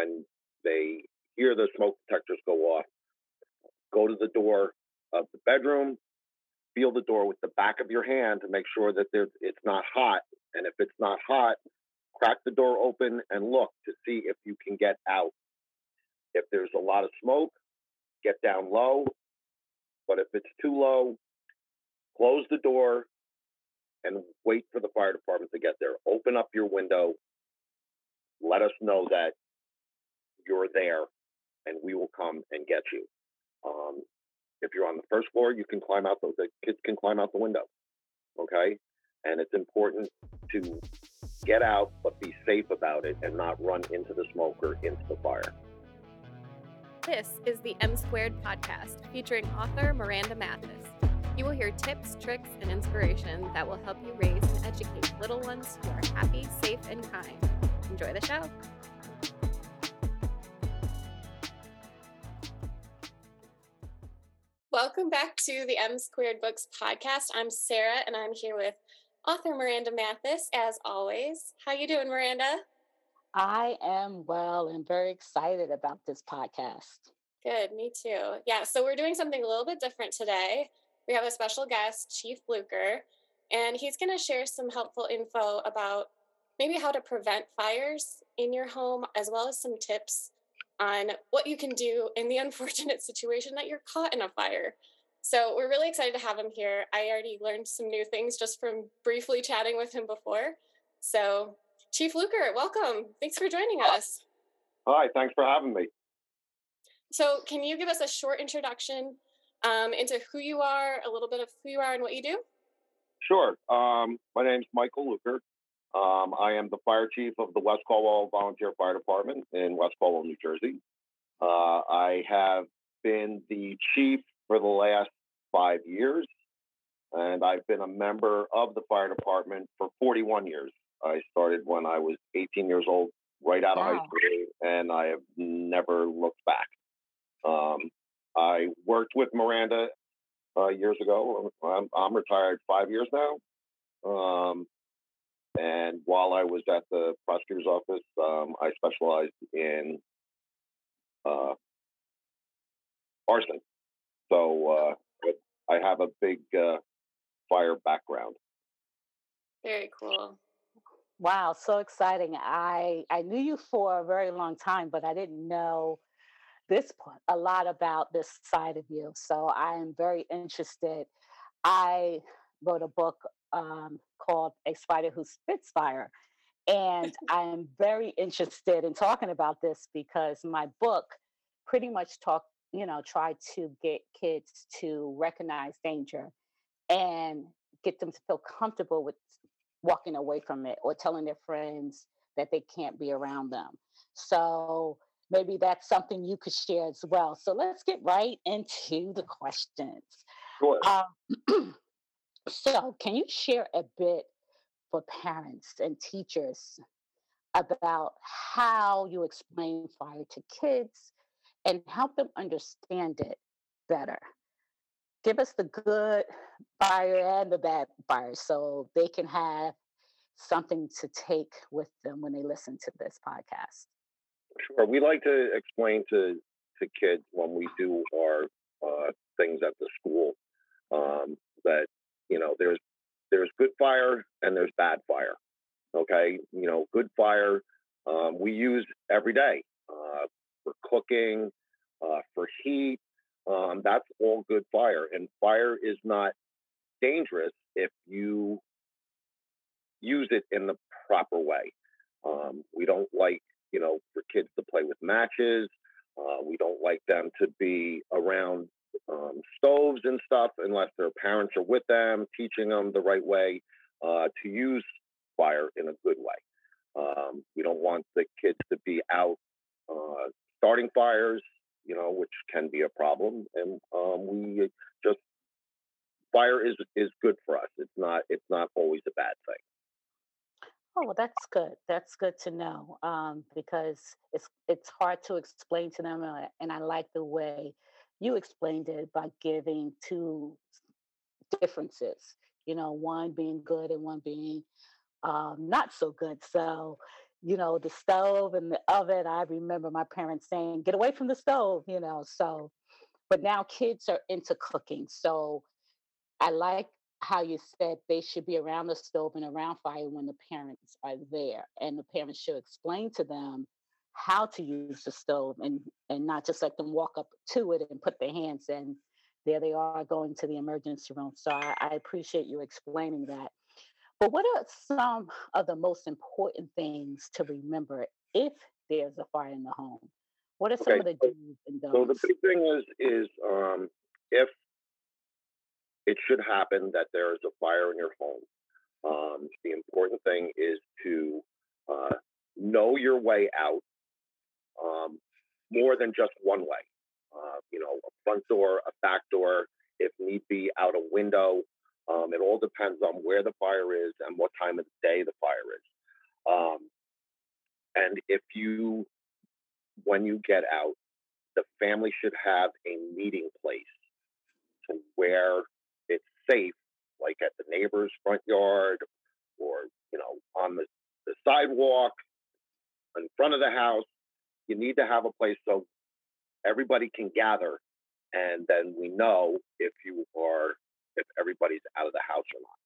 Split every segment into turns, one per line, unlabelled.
when they hear the smoke detectors go off, go to the door of the bedroom, feel the door with the back of your hand to make sure that it's not hot. And if it's not hot, crack the door open and look to see if you can get out. If there's a lot of smoke, get down low. But if it's too low, close the door and wait for the fire department to get there. Open up your window. Let us know that you're there and we will come and get you. Um, if you're on the first floor, you can climb out the, the kids can climb out the window. Okay. And it's important to get out, but be safe about it and not run into the smoke or into the fire.
This is the M Squared podcast featuring author Miranda Mathis. You will hear tips, tricks, and inspiration that will help you raise and educate little ones who are happy, safe, and kind. Enjoy the show. Welcome back to the M Squared Books podcast. I'm Sarah, and I'm here with author Miranda Mathis, as always. How you doing, Miranda?
I am well and very excited about this podcast.
Good, me too. Yeah, so we're doing something a little bit different today. We have a special guest, Chief Luker, and he's going to share some helpful info about maybe how to prevent fires in your home, as well as some tips on what you can do in the unfortunate situation that you're caught in a fire. So we're really excited to have him here. I already learned some new things just from briefly chatting with him before. So, Chief Luker, welcome. Thanks for joining us.
Hi, thanks for having me.
So, can you give us a short introduction um, into who you are, a little bit of who you are and what you do?
Sure. Um, my name's Michael Luker. Um, I am the fire chief of the West Caldwell Volunteer Fire Department in West Caldwell, New Jersey. Uh, I have been the chief for the last five years, and I've been a member of the fire department for 41 years. I started when I was 18 years old, right out wow. of high school, and I have never looked back. Um, I worked with Miranda uh, years ago. I'm, I'm, retired five years now. Um, and while I was at the prosecutor's office, um, I specialized in uh, arson. So uh, I have a big uh, fire background.
Very cool.
Wow, so exciting. I I knew you for a very long time, but I didn't know this a lot about this side of you. So I am very interested. I wrote a book um, called A Spider Who Spits Fire. And I'm very interested in talking about this because my book pretty much talk, you know, try to get kids to recognize danger and get them to feel comfortable with walking away from it or telling their friends that they can't be around them. So maybe that's something you could share as well. So let's get right into the questions.
Sure.
Um, so, can you share a bit for parents and teachers about how you explain fire to kids and help them understand it better? Give us the good fire and the bad fire so they can have something to take with them when they listen to this podcast.
Sure. We like to explain to, to kids when we do our uh, things at the school um, that you know, there's there's good fire and there's bad fire. Okay, you know, good fire um, we use every day uh, for cooking, uh, for heat. Um, that's all good fire, and fire is not dangerous if you use it in the proper way. Um, we don't like, you know, for kids to play with matches. Uh, we don't like them to be around stoves and stuff unless their parents are with them, teaching them the right way uh, to use fire in a good way. Um, we don't want the kids to be out uh, starting fires, you know, which can be a problem. And um, we just fire is is good for us. It's not it's not always a bad thing.
Oh, well, that's good. That's good to know um, because it's it's hard to explain to them, and I like the way you explained it by giving two differences, you know, one being good and one being um, not so good. So you know, the stove and the oven. I remember my parents saying, "Get away from the stove," you know. So, but now kids are into cooking. So I like how you said they should be around the stove and around fire when the parents are there, and the parents should explain to them how to use the stove and and not just let them walk up to it and put their hands in. There they are going to the emergency room. So I, I appreciate you explaining that. But what are some of the most important things to remember if there's a fire in the home? What are some
Okay,
of the do's and
so the big thing is is um, if it should happen that there is a fire in your home, um, the important thing is to uh, know your way out um, more than just one way. Uh, you know, a front door, a back door, if need be, out a window. Um, it all depends on where the fire is and what time of the day the fire is. Um, and if you, when you get out, the family should have a meeting place to where it's safe, like at the neighbor's front yard or, you know, on the, the sidewalk in front of the house. You need to have a place so everybody can gather and then we know if you are if everybody's out of the house or not.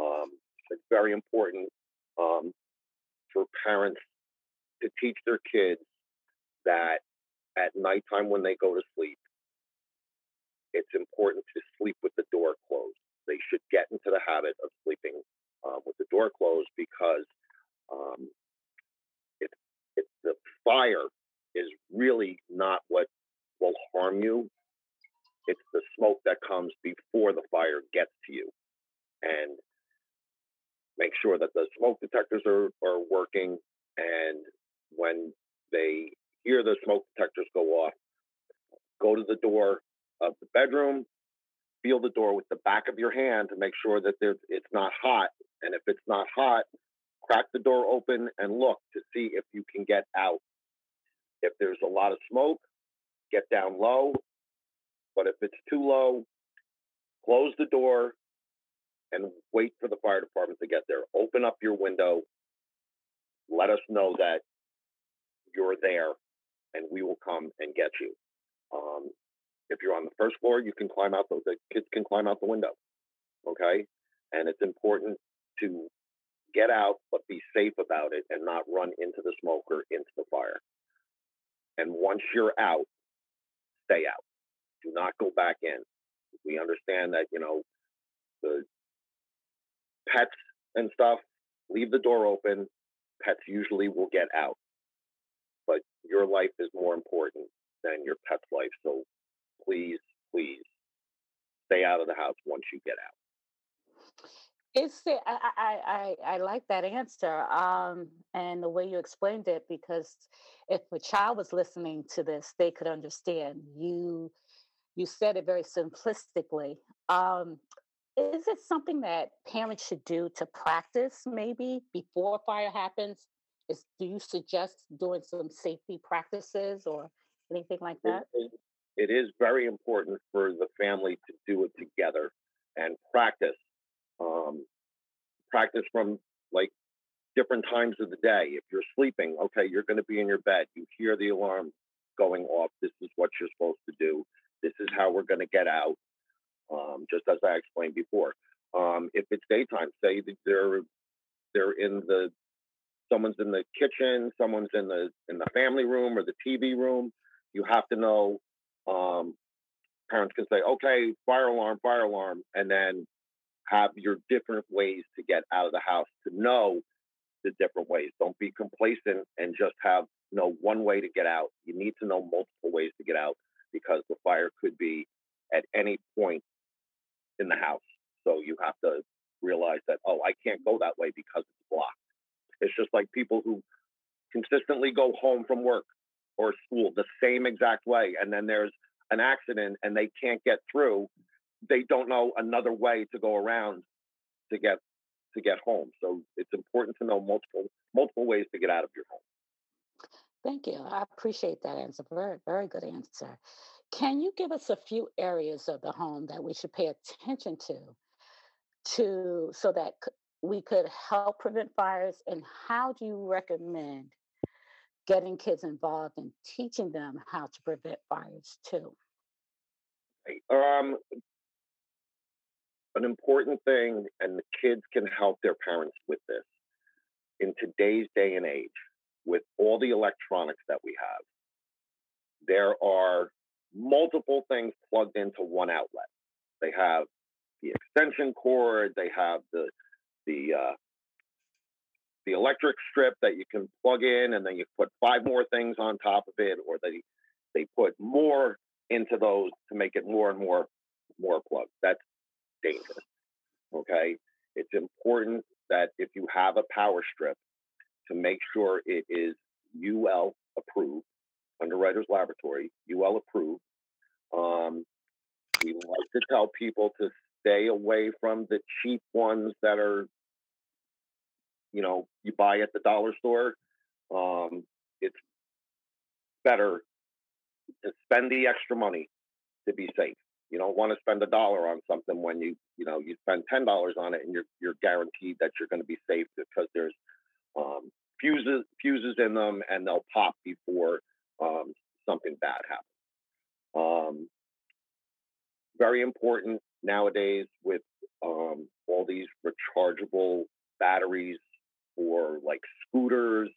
Um, it's very important um, for parents to teach their kids that at nighttime when they go to sleep, it's important to sleep with the door closed. They should get into the habit of sleeping uh, with the door closed because um, it, it, the fire is really not what will harm you. It's the smoke that comes before the fire gets to you. And make sure that the smoke detectors are, are working. And when they hear the smoke detectors go off, go to the door of the bedroom, feel the door with the back of your hand to make sure that it's not hot. And if it's not hot, crack the door open and look to see if you can get out. If there's a lot of smoke, get down low. But if it's too low, close the door and wait for the fire department to get there. Open up your window. Let us know that you're there and we will come and get you. Um, if you're on the first floor, you can climb out the, the kids can climb out the window. Okay. And it's important to get out, but be safe about it and not run into the smoke or into the fire. And once you're out, stay out. Do not go back in. We understand that, you know, the pets and stuff, leave the door open. Pets usually will get out, but your life is more important than your pet's life. So please, please stay out of the house once you get out.
It's I, I, I, I like that answer um, and the way you explained it because if a child was listening to this, they could understand. You you said it very simplistically. Um, is it something that parents should do to practice maybe before fire happens? Is do you suggest doing some safety practices or anything like that?
it is very important for the family to do it together and practice. Practice from like different times of the day. If you're sleeping, okay, you're going to be in your bed. You hear the alarm going off. This is what you're supposed to do. This is how we're going to get out. Um, just as I explained before. Um, if it's daytime, say that they're they're in the someone's in the kitchen, someone's in the in the family room or the TV room. You have to know. Um, parents can say, "Okay, fire alarm, fire alarm," and then have your different ways to get out of the house. To know the different ways. Don't be complacent and just have you know one way to get out. You need to know multiple ways to get out because the fire could be at any point in the house. So you have to realize that oh, I can't go that way because it's blocked. It's just like people who consistently go home from work or school the same exact way, and then there's an accident and they can't get through. They don't know another way to go around to get to get home. So it's important to know multiple multiple ways to get out of your home.
Thank you. I appreciate that answer. Very, very good answer. Can you give us a few areas of the home that we should pay attention to, to so that we could help prevent fires, and how do you recommend getting kids involved and teaching them how to prevent fires too?
Um, an important thing, and the kids can help their parents with this. In today's day and age, with all the electronics that we have, there are multiple things plugged into one outlet. They have the extension cord, they have the the uh, the electric strip that you can plug in, and then you put five more things on top of it, or they they put more into those to make it more and more more plugs. That's dangerous. Okay, it's important that if you have a power strip, to make sure it is UL approved, Underwriters Laboratory, UL approved. Um, we like to tell people to stay away from the cheap ones that are, you know, you buy at the dollar store. Um, it's better to spend the extra money to be safe. You don't want to spend a dollar on something when you, you know, you spend ten dollars on it and you're you're guaranteed that you're going to be safe because there's um, fuses fuses in them and they'll pop before um, something bad happens. Um, very important nowadays with um, all these rechargeable batteries for like scooters,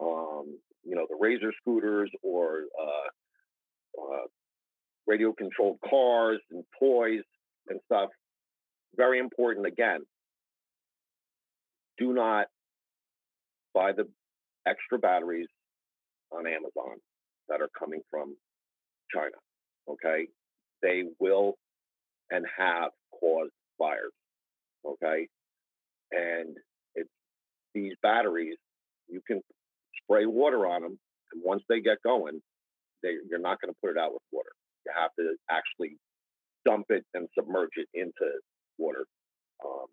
um, you know, the Razor scooters or uh, uh, radio controlled cars and toys and stuff. Very important again. Do not buy the extra batteries on Amazon that are coming from China. Okay. They will and have caused fires. Okay. And it's these batteries, you can spray water on them. And once they get going, they, you're not going to put it out with water. You have to actually dump it and submerge it into water. Um,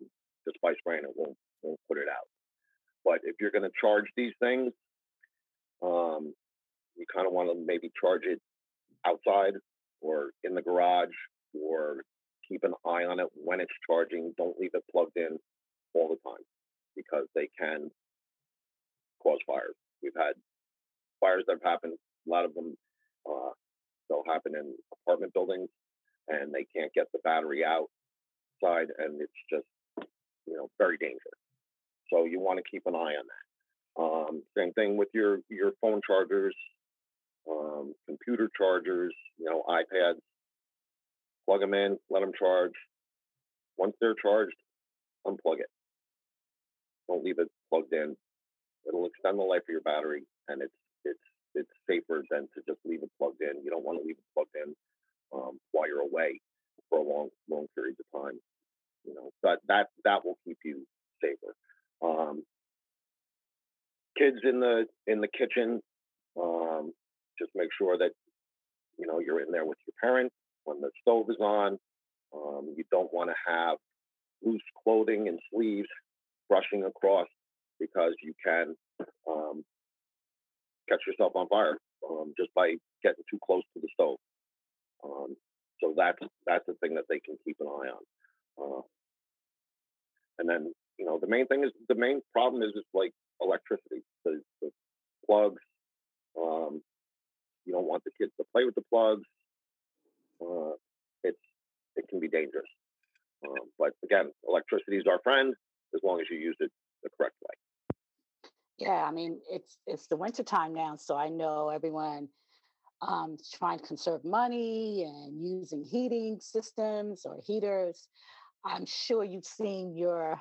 just by spraying it won't, won't put it out. But if you're going to charge these things, um, you kind of want to maybe charge it outside or in the garage or keep an eye on it when it's charging. Don't leave it plugged in all the time because they can cause fires. We've had fires that have happened. A lot of them uh, they'll happen in apartment buildings, and they can't get the battery outside, and it's just you know very dangerous. So you want to keep an eye on that. Um, same thing with your your phone chargers, um, computer chargers, you know, iPads. Plug them in, let them charge. Once they're charged, unplug it. Don't leave it plugged in. It'll extend the life of your battery, and it's it's it's safer than to just leave it plugged in. You don't want to leave it plugged in um, while you're away for a long long periods of time. You know, but that that will keep you safer. Um, kids in the in the kitchen, um, just make sure that you know you're in there with your parent when the stove is on. Um, you don't want to have loose clothing and sleeves brushing across because you can um, catch yourself on fire um, just by getting too close to the stove. Um, so that's that's the thing that they can keep an eye on. Uh, and then you know, the main thing is the main problem is just like electricity, the, the plugs. Um, you don't want the kids to play with the plugs. Uh, it's it can be dangerous. Um, but again, electricity is our friend as long as you use it the correct way.
Yeah, I mean it's it's the winter time now, so I know everyone um, trying to conserve money and using heating systems or heaters. I'm sure you've seen your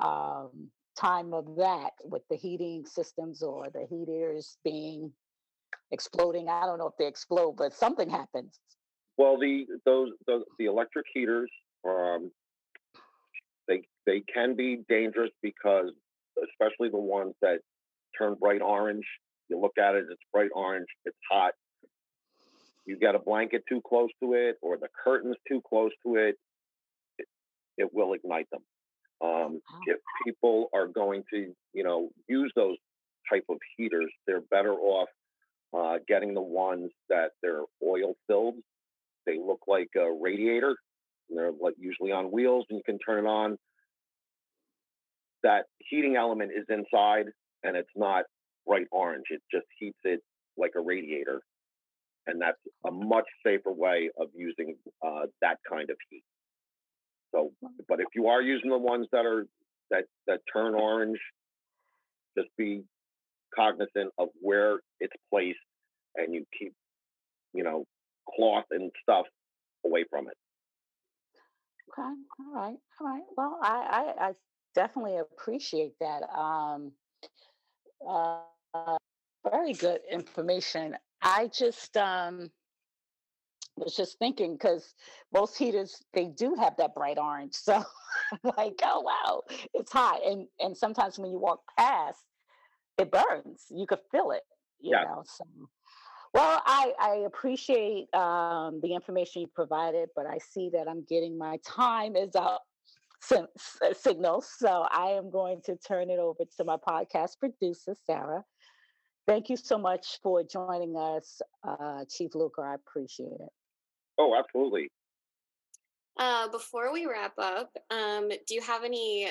um, time of that with the heating systems or the heaters being exploding. I don't know if they explode, but something happens.
Well, the those, those the electric heaters, um, they they can be dangerous because, especially the ones that turn bright orange. You look at it; it's bright orange. It's hot. You've got a blanket too close to it, or the curtains too close to it. It, it will ignite them. Um, if people are going to, you know, use those type of heaters, they're better off uh, getting the ones that they're oil filled. They look like a radiator. They're like usually on wheels, and you can turn it on. That heating element is inside and it's not bright orange. It just heats it like a radiator. And that's a much safer way of using uh, that kind of heat. So, but if you are using the ones that are that that turn orange, just be cognizant of where it's placed, and you keep, you know, cloth and stuff away from it.
Okay. All right. All right. Well, I I, I definitely appreciate that. Um, uh, very good information. I just um was just thinking because most heaters they do have that bright orange, so like, oh wow, it's hot, and and sometimes when you walk past, it burns. You could feel it, you
Yeah.
know. So, well, I I appreciate um, the information you provided, but I see that I'm getting my time is up. Sin- s- uh, Signal, so I am going to turn it over to my podcast producer, Sarah. Thank you so much for joining us, uh, Chief Luker. I appreciate it.
Oh, absolutely.
Uh, before we wrap up, um, do you have any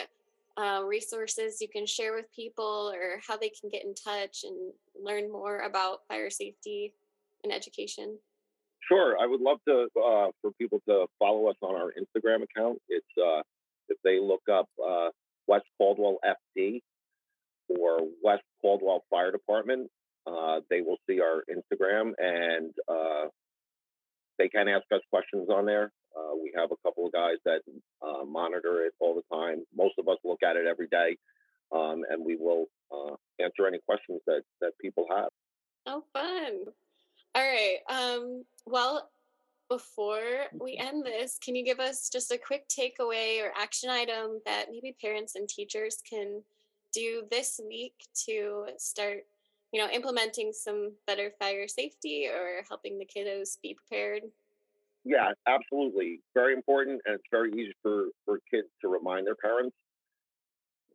uh, resources you can share with people or how they can get in touch and learn more about fire safety and education?
Sure. I would love to uh, for people to follow us on our Instagram account. It's uh, if they look up uh, West Caldwell FD or West Caldwell Fire Department, uh, they will see our Instagram and uh, they can ask us questions on there. Uh, we have a couple of guys that uh, monitor it all the time. Most of us look at it every day, um, and we will uh, answer any questions that that people have.
Oh, fun. All right. Um, well, before we end this, can you give us just a quick takeaway or action item that maybe parents and teachers can do this week to start, you know, implementing some better fire safety or helping the kiddos be prepared?
Yeah, absolutely. Very important, and it's very easy for for kids to remind their parents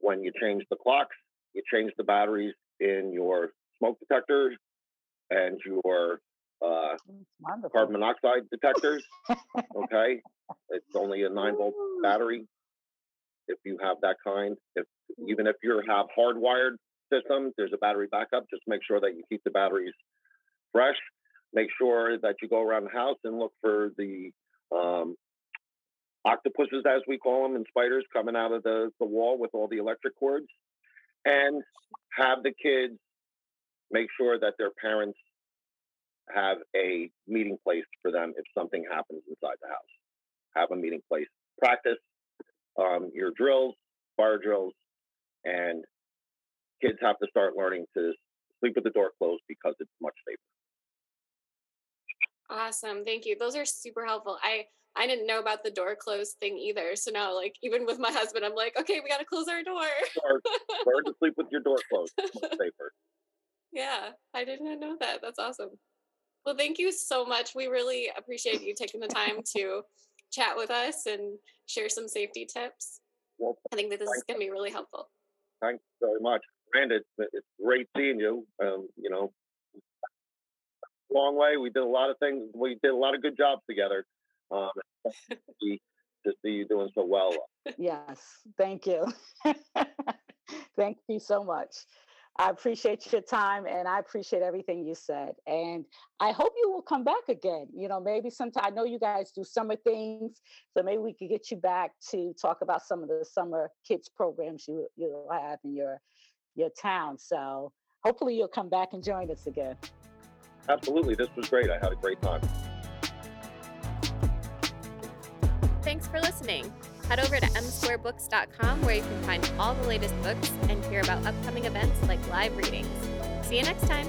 when you change the clocks, you change the batteries in your smoke detectors and your. Carbon monoxide detectors. Okay, it's only a nine volt battery. If you have that kind, if even if you have hardwired systems, there's a battery backup. Just make sure that you keep the batteries fresh. Make sure that you go around the house and look for the um, octopuses, as we call them, and spiders coming out of the, the wall with all the electric cords. And have the kids make sure that their parents have a meeting place for them if something happens inside the house. Have a meeting place. Practice um, your drills, fire drills, and kids have to start learning to sleep with the door closed because it's much safer.
Awesome. Thank you. Those are super helpful. I I didn't know about the door closed thing either. So now like even with my husband, I'm like, okay, we gotta close our door.
Or learn to sleep with your door closed. It's much safer.
yeah, I didn't know that. That's awesome. Well, thank you so much. We really appreciate you taking the time to chat with us and share some safety tips.
Well,
I think that this is going to be really helpful.
thanks very much. Brandon, it's it's great seeing you. Um, you know, long way. We did a lot of things. We did a lot of good jobs together. Um, to to see you doing so well.
Yes, thank you. thank you so much. I appreciate your time and I appreciate everything you said. And I hope you will come back again. You know, maybe sometime. I know you guys do summer things, so maybe we could get you back to talk about some of the summer kids programs you you'll have in your your town. So hopefully you'll come back and join us again.
Absolutely, this was great. I had a great time.
Thanks for listening. Head over to msquarebooks.com where you can find all the latest books and hear about upcoming events like live readings. See you next time.